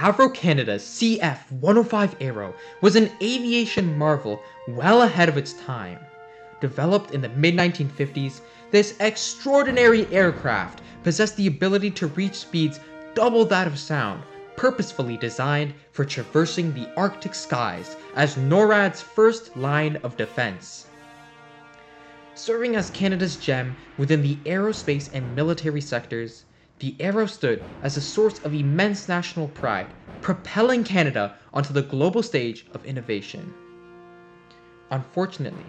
Avro Canada's CF 105 Arrow was an aviation marvel well ahead of its time. Developed in the mid 1950s, this extraordinary aircraft possessed the ability to reach speeds double that of sound, purposefully designed for traversing the Arctic skies as NORAD's first line of defense. Serving as Canada's gem within the aerospace and military sectors, the Arrow stood as a source of immense national pride, propelling Canada onto the global stage of innovation. Unfortunately,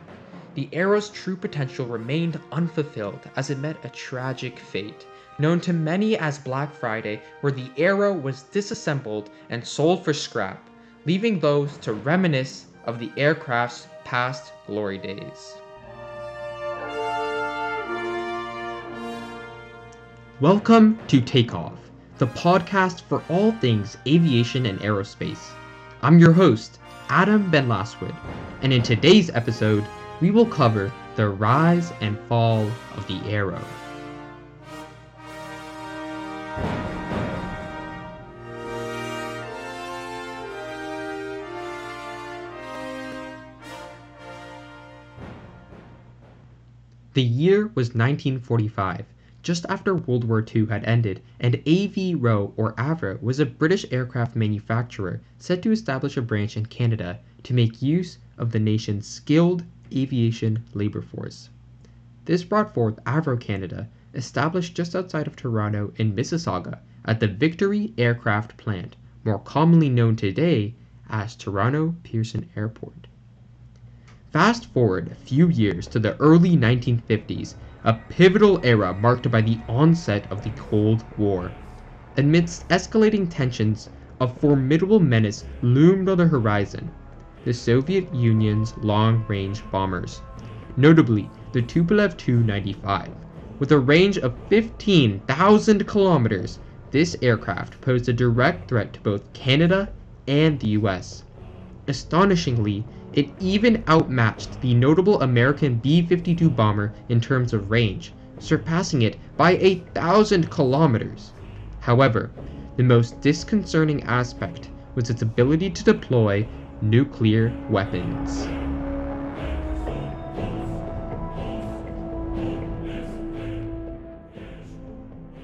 the Arrow's true potential remained unfulfilled as it met a tragic fate, known to many as Black Friday, where the Arrow was disassembled and sold for scrap, leaving those to reminisce of the aircraft's past glory days. Welcome to Takeoff, the podcast for all things aviation and aerospace. I'm your host, Adam Ben Laswood, and in today's episode, we will cover the rise and fall of the Arrow. The year was 1945 just after World War II had ended, and Avro or Avro was a British aircraft manufacturer set to establish a branch in Canada to make use of the nation's skilled aviation labor force. This brought forth Avro Canada, established just outside of Toronto in Mississauga at the Victory Aircraft Plant, more commonly known today as Toronto Pearson Airport. Fast forward a few years to the early 1950s a pivotal era marked by the onset of the Cold War. Amidst escalating tensions, a formidable menace loomed on the horizon the Soviet Union's long range bombers, notably the Tupolev Tu 95. With a range of 15,000 kilometers, this aircraft posed a direct threat to both Canada and the US. Astonishingly, it even outmatched the notable American B 52 bomber in terms of range, surpassing it by a thousand kilometers. However, the most disconcerting aspect was its ability to deploy nuclear weapons.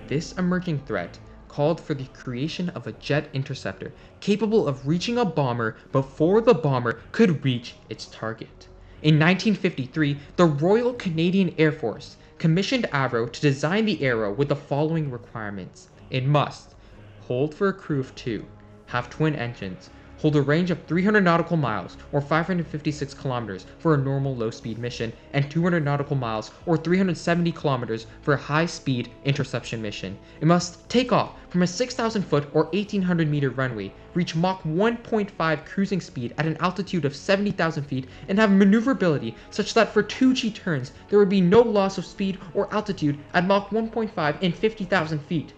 This emerging threat called for the creation of a jet interceptor capable of reaching a bomber before the bomber could reach its target. In 1953, the Royal Canadian Air Force commissioned Avro to design the Arrow with the following requirements. It must hold for a crew of two, have twin engines, hold a range of 300 nautical miles or 556 kilometers for a normal low speed mission, and 200 nautical miles or 370 kilometers for a high speed interception mission. It must take off from a 6,000 foot or 1,800 meter runway, reach Mach 1.5 cruising speed at an altitude of 70,000 feet, and have maneuverability such that for 2G turns there would be no loss of speed or altitude at Mach 1.5 in 50,000 feet.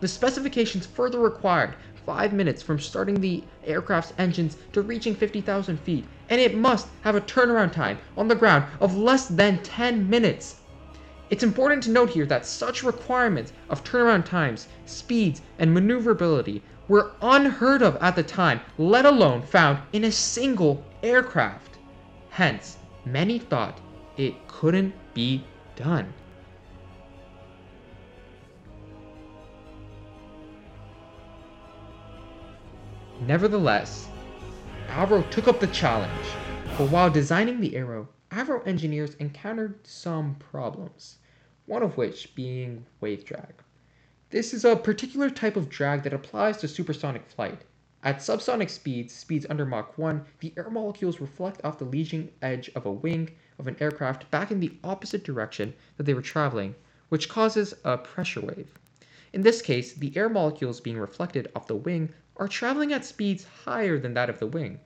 The specifications further required 5 minutes from starting the aircraft's engines to reaching 50,000 feet, and it must have a turnaround time on the ground of less than 10 minutes. It's important to note here that such requirements of turnaround times, speeds, and maneuverability were unheard of at the time, let alone found in a single aircraft. Hence, many thought it couldn't be done. Nevertheless, Avro took up the challenge, but while designing the Arrow, Avro engineers encountered some problems, one of which being wave drag. This is a particular type of drag that applies to supersonic flight. At subsonic speeds, speeds under Mach 1, the air molecules reflect off the leading edge of a wing of an aircraft back in the opposite direction that they were traveling, which causes a pressure wave. In this case, the air molecules being reflected off the wing are traveling at speeds higher than that of the wing.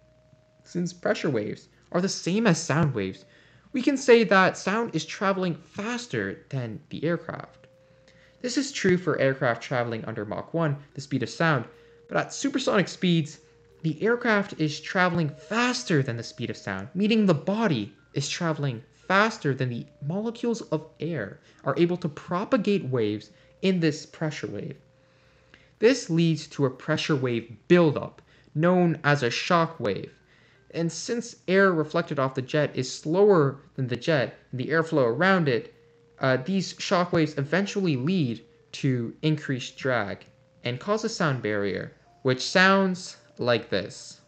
Since pressure waves are the same as sound waves, we can say that sound is traveling faster than the aircraft. This is true for aircraft traveling under Mach 1, the speed of sound, but at supersonic speeds, the aircraft is traveling faster than the speed of sound, meaning the body is traveling faster than the molecules of air are able to propagate waves in this pressure wave. This leads to a pressure wave buildup, known as a shock wave. And since air reflected off the jet is slower than the jet and the airflow around it, uh, these shock waves eventually lead to increased drag and cause a sound barrier, which sounds like this.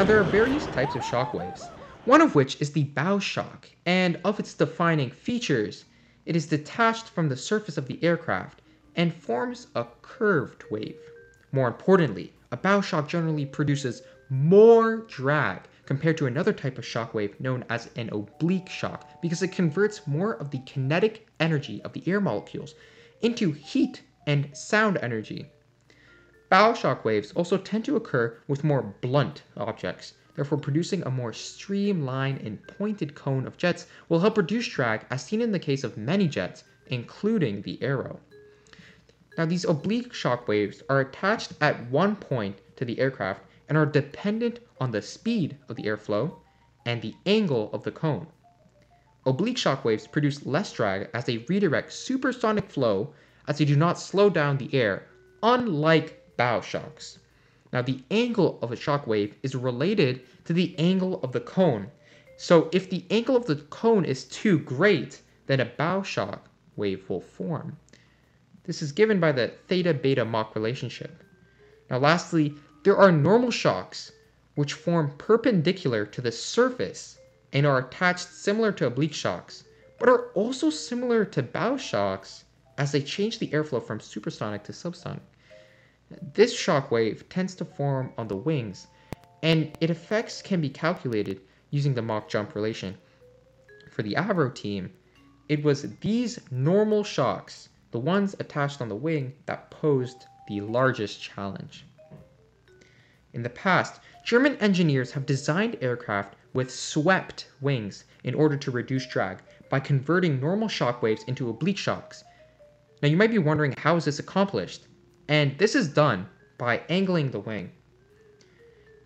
Now there are various types of shock waves, one of which is the bow shock, and of its defining features, it is detached from the surface of the aircraft and forms a curved wave. More importantly, a bow shock generally produces more drag compared to another type of shock wave known as an oblique shock because it converts more of the kinetic energy of the air molecules into heat and sound energy. Bow shock waves also tend to occur with more blunt objects, therefore producing a more streamlined and pointed cone of jets will help reduce drag as seen in the case of many jets, including the Arrow. Now these oblique shock waves are attached at one point to the aircraft and are dependent on the speed of the airflow and the angle of the cone. Oblique shock waves produce less drag as they redirect supersonic flow as they do not slow down the air, unlike bow shocks. Now the angle of a shock wave is related to the angle of the cone. So if the angle of the cone is too great, then a bow shock wave will form. This is given by the theta beta Mach relationship. Now lastly, there are normal shocks which form perpendicular to the surface and are attached similar to oblique shocks, but are also similar to bow shocks as they change the airflow from supersonic to subsonic. This shock wave tends to form on the wings, and its effects can be calculated using the Mach jump relation. For the Avro team, it was these normal shocks, the ones attached on the wing, that posed the largest challenge. In the past, German engineers have designed aircraft with swept wings in order to reduce drag by converting normal shock waves into oblique shocks. Now you might be wondering how is this accomplished? And this is done by angling the wing.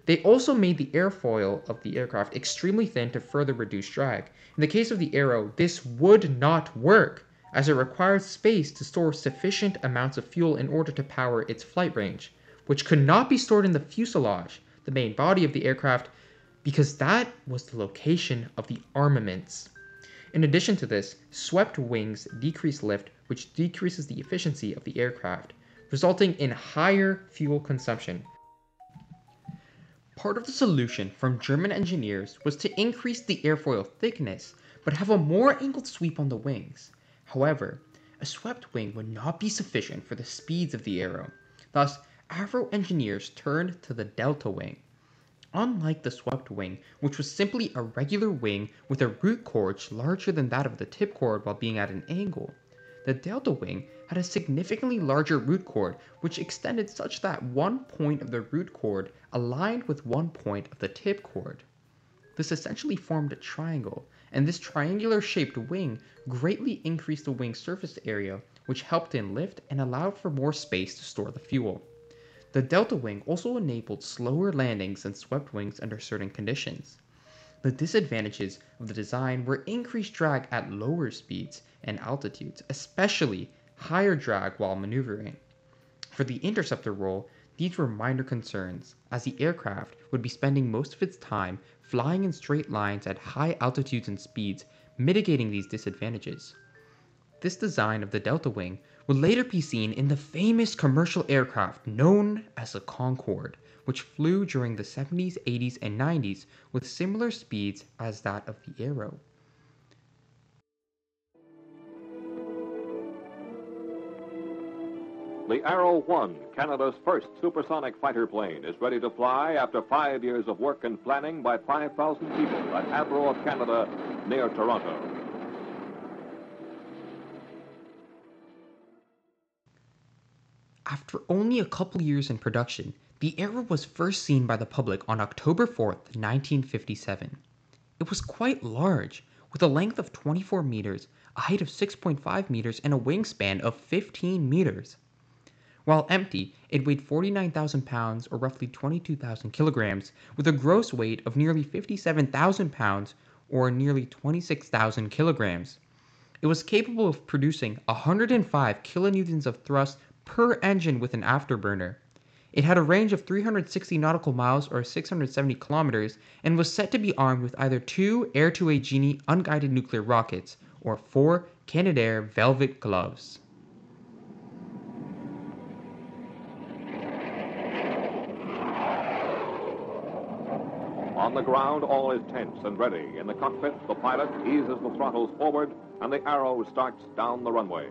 They also made the airfoil of the aircraft extremely thin to further reduce drag. In the case of the Arrow, this would not work as it required space to store sufficient amounts of fuel in order to power its flight range which could not be stored in the fuselage, the main body of the aircraft, because that was the location of the armaments. In addition to this, swept wings decrease lift, which decreases the efficiency of the aircraft, resulting in higher fuel consumption. Part of the solution from German engineers was to increase the airfoil thickness, but have a more angled sweep on the wings. However, a swept wing would not be sufficient for the speeds of the Arrow. Thus, Avro engineers turned to the delta wing. Unlike the swept wing, which was simply a regular wing with a root chord larger than that of the tip chord while being at an angle, the delta wing had a significantly larger root chord which extended such that one point of the root chord aligned with one point of the tip chord. This essentially formed a triangle, and this triangular shaped wing greatly increased the wing surface area, which helped in lift and allowed for more space to store the fuel. The delta wing also enabled slower landings than swept wings under certain conditions. The disadvantages of the design were increased drag at lower speeds and altitudes, especially higher drag while maneuvering. For the interceptor role, these were minor concerns, as the aircraft would be spending most of its time flying in straight lines at high altitudes and speeds, mitigating these disadvantages. This design of the delta wing would later be seen in the famous commercial aircraft known as the Concorde, which flew during the 70s, 80s, and 90s with similar speeds as that of the Arrow. The Arrow 1, Canada's first supersonic fighter plane, is ready to fly after five years of work and planning by 5,000 people at Avro of Canada near Toronto. After only a couple years in production, the Arrow was first seen by the public on October 4, 1957. It was quite large, with a length of 24 meters, a height of 6.5 meters, and a wingspan of 15 meters. While empty, it weighed 49,000 pounds or roughly 22,000 kilograms, with a gross weight of nearly 57,000 pounds or nearly 26,000 kilograms. It was capable of producing 105 kilonewtons of thrust per engine with an afterburner. It had a range of 360 nautical miles or 670 kilometers and was set to be armed with either two AIR-2A Genie unguided nuclear rockets or four Canadair Velvet gloves. On the ground, all is tense and ready. In the cockpit, the pilot eases the throttles forward and the arrow starts down the runway.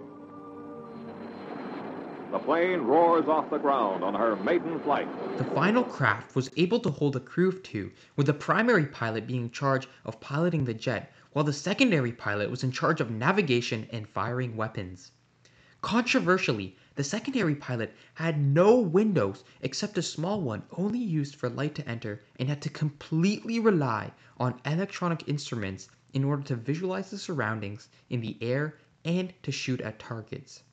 The plane roars off the ground on her maiden flight. The final craft was able to hold a crew of two, with the primary pilot being in charge of piloting the jet, while the secondary pilot was in charge of navigation and firing weapons. Controversially, the secondary pilot had no windows except a small one only used for light to enter and had to completely rely on electronic instruments in order to visualize the surroundings in the air and to shoot at targets.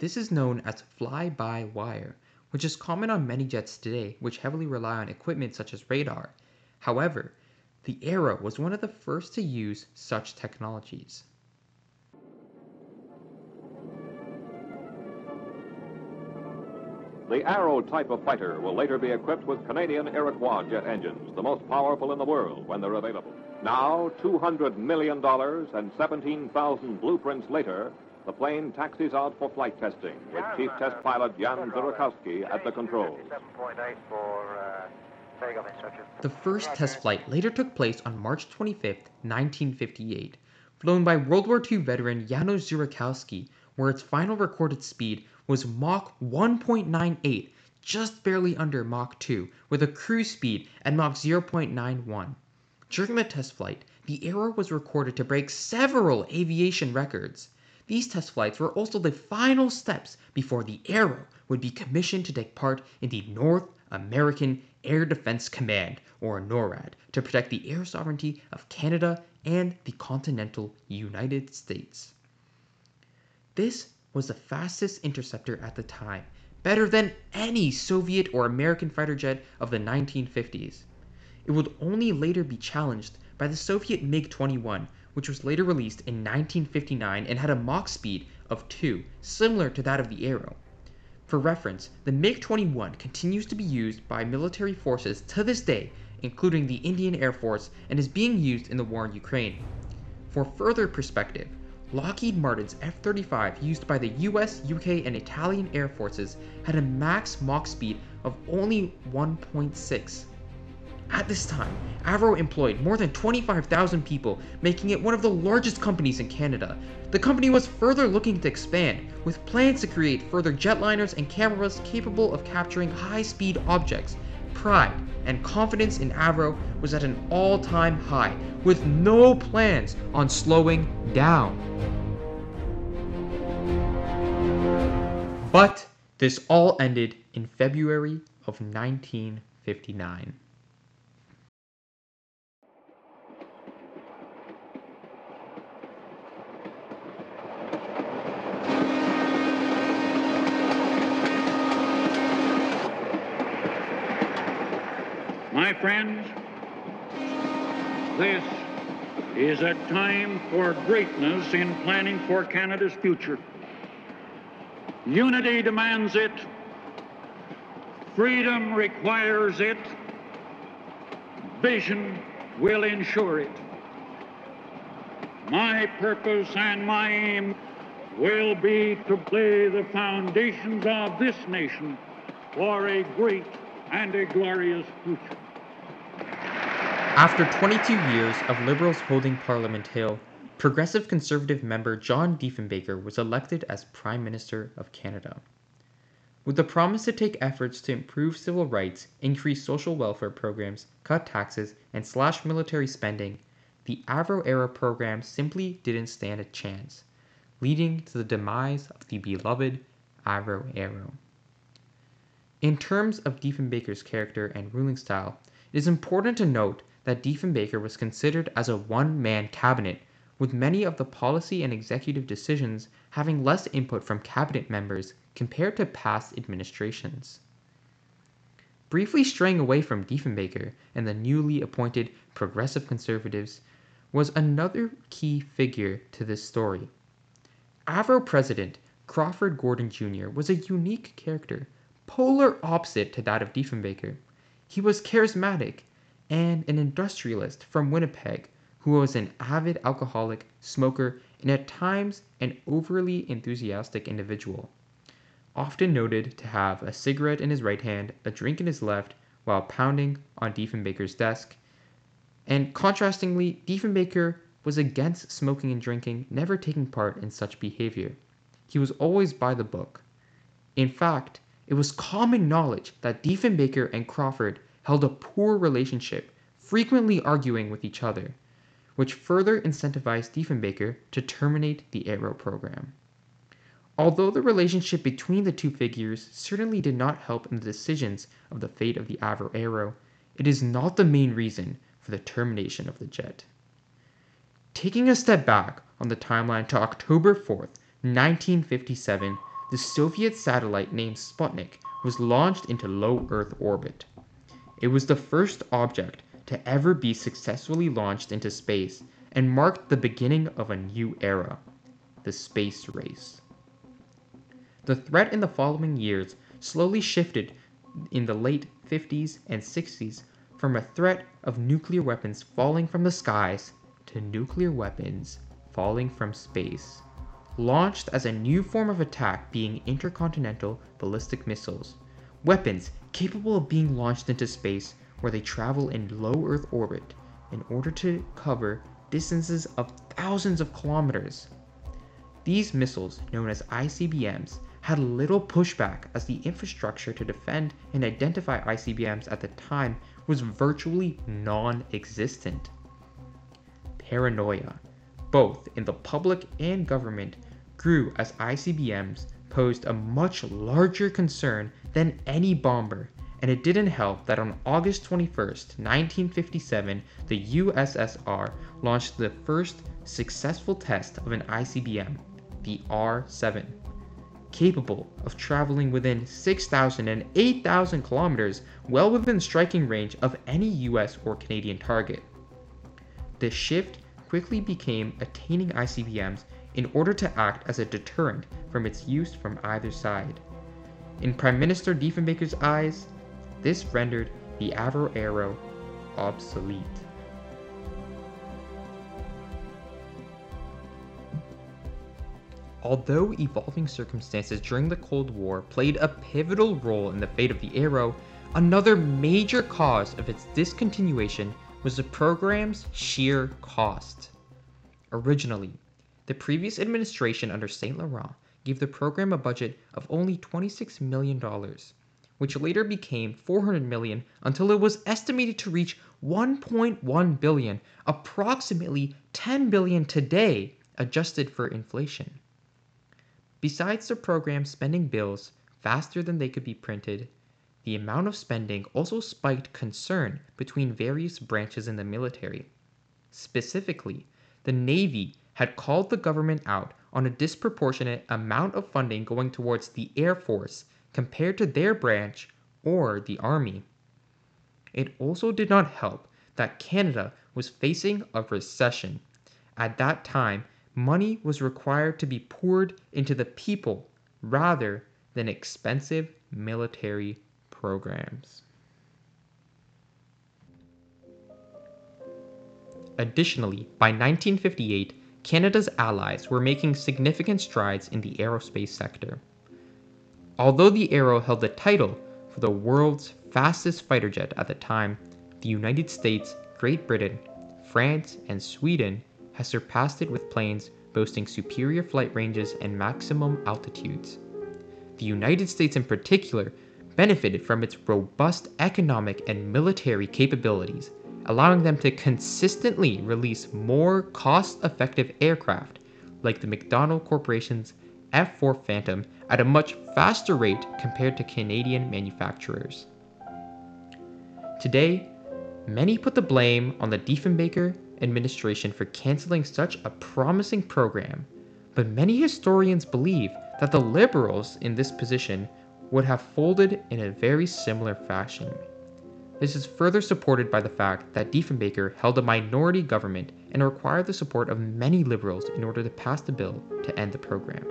This is known as fly-by-wire, which is common on many jets today which heavily rely on equipment such as radar. However, the Arrow was one of the first to use such technologies. The Arrow type of fighter will later be equipped with Canadian Iroquois jet engines, the most powerful in the world when they're available. Now, $200 million and 17,000 blueprints later, the plane taxis out for flight testing with Chief uh, Test Pilot Jan Zurakowski at the controls. The first test flight later took place on March 25, 1958, flown by World War II veteran Janusz Zurakowski, where its final recorded speed was Mach 1.98, just barely under Mach 2, with a cruise speed at Mach 0.91. During the test flight, the Arrow was recorded to break several aviation records. These test flights were also the final steps before the Arrow would be commissioned to take part in the North American Air Defense Command, or NORAD, to protect the air sovereignty of Canada and the continental United States. This was the fastest interceptor at the time, better than any Soviet or American fighter jet of the 1950s. It would only later be challenged by the Soviet MiG 21, which was later released in 1959 and had a Mach speed of 2, similar to that of the Arrow. For reference, the MiG 21 continues to be used by military forces to this day, including the Indian Air Force, and is being used in the war in Ukraine. For further perspective, Lockheed Martin's F 35 used by the US, UK, and Italian Air Forces had a max Mach speed of only 1.6. At this time, Avro employed more than 25,000 people, making it one of the largest companies in Canada. The company was further looking to expand, with plans to create further jetliners and cameras capable of capturing high-speed objects. Pride and confidence in Avro was at an all-time high, with no plans on slowing down. But this all ended in February of 1959. My friends, this is a time for greatness in planning for Canada's future. Unity demands it. Freedom requires it. Vision will ensure it. My purpose and my aim will be to lay the foundations of this nation for a great and a glorious future. After 22 years of Liberals holding Parliament Hill, Progressive Conservative member John Diefenbaker was elected as Prime Minister of Canada. With the promise to take efforts to improve civil rights, increase social welfare programs, cut taxes, and slash military spending, the Avro Arrow program simply didn't stand a chance, leading to the demise of the beloved Avro Arrow. In terms of Diefenbaker's character and ruling style, it is important to note that Diefenbaker was considered as a one man cabinet, with many of the policy and executive decisions having less input from cabinet members compared to past administrations. Briefly straying away from Diefenbaker and the newly appointed progressive conservatives was another key figure to this story. Avro president Crawford Gordon Jr. was a unique character, polar opposite to that of Diefenbaker. He was charismatic and an industrialist from Winnipeg who was an avid alcoholic, smoker, and at times an overly enthusiastic individual. Often noted to have a cigarette in his right hand, a drink in his left, while pounding on Diefenbaker's desk. And contrastingly, Diefenbaker was against smoking and drinking, never taking part in such behavior. He was always by the book. In fact, it was common knowledge that Diefenbaker and Crawford held a poor relationship, frequently arguing with each other which further incentivized Diefenbaker to terminate the Arrow program. Although the relationship between the two figures certainly did not help in the decisions of the fate of the Avro Arrow, it is not the main reason for the termination of the jet. Taking a step back on the timeline to October 4th, 1957, the Soviet satellite named Sputnik was launched into low Earth orbit. It was the first object to ever be successfully launched into space and marked the beginning of a new era the space race. The threat in the following years slowly shifted in the late 50s and 60s from a threat of nuclear weapons falling from the skies to nuclear weapons falling from space, launched as a new form of attack being intercontinental ballistic missiles, weapons capable of being launched into space where they travel in low Earth orbit in order to cover distances of thousands of kilometers. These missiles, known as ICBMs, had little pushback as the infrastructure to defend and identify ICBMs at the time was virtually non existent. Paranoia, both in the public and government, grew as ICBMs posed a much larger concern than any bomber and it didn't help that on August 21, 1957, the USSR launched the first successful test of an ICBM, the R 7. Capable of traveling within 6,000 and 8,000 kilometers, well within striking range of any US or Canadian target. The shift quickly became attaining ICBMs in order to act as a deterrent from its use from either side. In Prime Minister Diefenbaker's eyes, this rendered the Avro Arrow obsolete. Although evolving circumstances during the Cold War played a pivotal role in the fate of the Arrow, another major cause of its discontinuation was the program's sheer cost. Originally, the previous administration under Saint Laurent gave the program a budget of only $26 million which later became 400 million until it was estimated to reach 1.1 billion, approximately 10 billion today adjusted for inflation. Besides the program spending bills faster than they could be printed, the amount of spending also spiked concern between various branches in the military. Specifically, the Navy had called the government out on a disproportionate amount of funding going towards the Air Force compared to their branch or the army. It also did not help that Canada was facing a recession. At that time, money was required to be poured into the people rather than expensive military programs. Additionally, by 1958, Canada's allies were making significant strides in the aerospace sector. Although the Arrow held the title for the world's fastest fighter jet at the time, the United States, Great Britain, France, and Sweden has surpassed it with planes boasting superior flight ranges and maximum altitudes. The United States, in particular, benefited from its robust economic and military capabilities, allowing them to consistently release more cost effective aircraft like the McDonnell Corporation's F 4 Phantom at a much faster rate compared to Canadian manufacturers. Today, many put the blame on the Diefenbaker administration for canceling such a promising program, but many historians believe that the liberals in this position would have folded in a very similar fashion. This is further supported by the fact that Diefenbaker held a minority government and required the support of many liberals in order to pass the bill to end the program.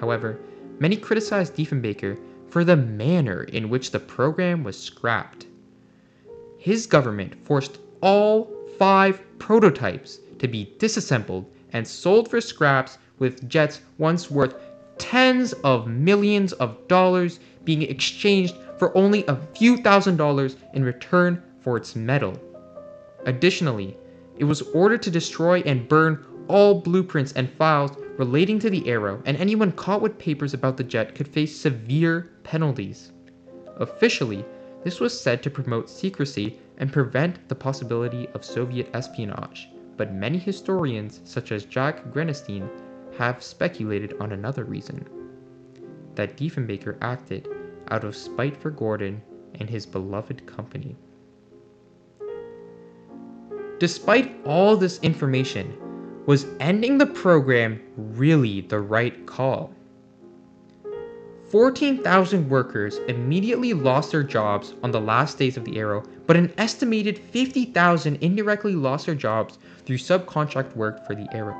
However, many criticized Diefenbaker for the manner in which the program was scrapped. His government forced all five prototypes to be disassembled and sold for scraps with jets once worth tens of millions of dollars being exchanged for only a few thousand dollars in return for its metal. Additionally, it was ordered to destroy and burn all blueprints and files relating to the Arrow, and anyone caught with papers about the jet could face severe penalties. Officially, this was said to promote secrecy and prevent the possibility of Soviet espionage, but many historians, such as Jack Granatstein, have speculated on another reason that Diefenbaker acted out of spite for Gordon and his beloved company. Despite all this information, was ending the program really the right call? 14,000 workers immediately lost their jobs on the last days of the Arrow, but an estimated 50,000 indirectly lost their jobs through subcontract work for the Arrow.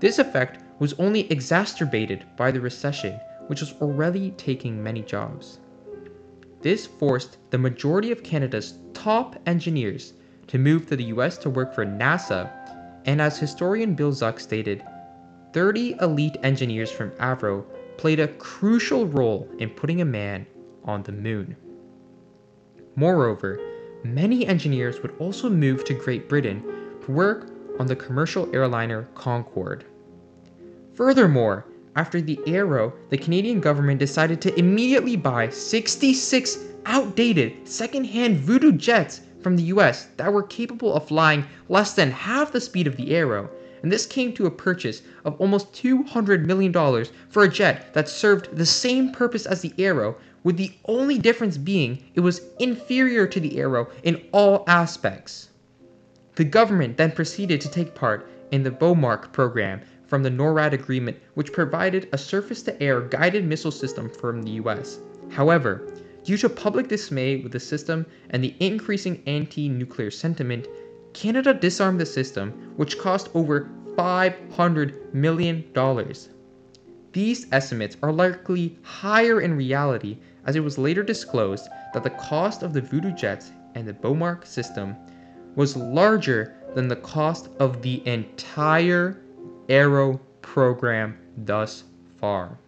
This effect was only exacerbated by the recession, which was already taking many jobs. This forced the majority of Canada's top engineers to move to the US to work for NASA, and as historian Bill Zuk stated, 30 elite engineers from Avro played a crucial role in putting a man on the moon. Moreover, many engineers would also move to Great Britain to work on the commercial airliner Concorde. Furthermore, after the Arrow, the Canadian government decided to immediately buy 66 outdated second-hand Voodoo jets from the US that were capable of flying less than half the speed of the Arrow, and this came to a purchase of almost $200 million for a jet that served the same purpose as the Arrow, with the only difference being it was inferior to the Arrow in all aspects. The government then proceeded to take part in the Bomarc program from the NORAD agreement, which provided a surface to air guided missile system from the US. However, due to public dismay with the system and the increasing anti nuclear sentiment, Canada disarmed the system, which cost over $500 million. These estimates are likely higher in reality, as it was later disclosed that the cost of the Voodoo jets and the Bomarc system was larger than the cost of the entire Arrow program thus far.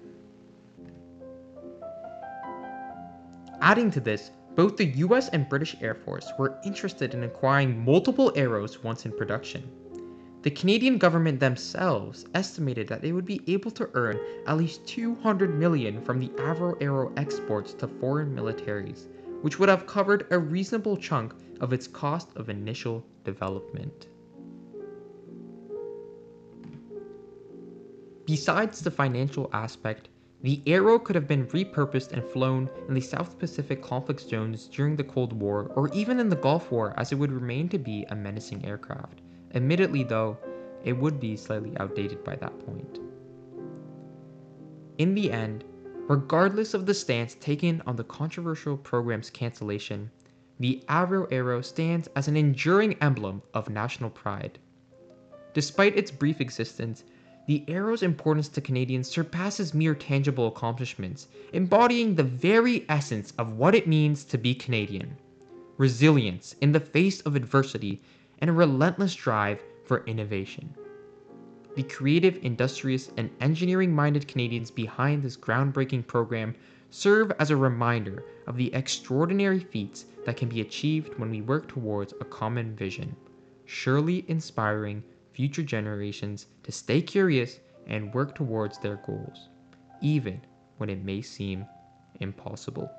Adding to this, both the US and British Air Force were interested in acquiring multiple Arrows once in production. The Canadian government themselves estimated that they would be able to earn at least 200 million from the Avro Arrow exports to foreign militaries, which would have covered a reasonable chunk of its cost of initial development. Besides the financial aspect, the Arrow could have been repurposed and flown in the South Pacific conflict zones during the Cold War or even in the Gulf War as it would remain to be a menacing aircraft. Admittedly, though, it would be slightly outdated by that point. In the end, regardless of the stance taken on the controversial program's cancellation, the Avro Arrow stands as an enduring emblem of national pride. Despite its brief existence, the Arrow's importance to Canadians surpasses mere tangible accomplishments, embodying the very essence of what it means to be Canadian resilience in the face of adversity, and a relentless drive for innovation. The creative, industrious, and engineering minded Canadians behind this groundbreaking program serve as a reminder of the extraordinary feats that can be achieved when we work towards a common vision, surely inspiring future generations to stay curious and work towards their goals, even when it may seem impossible.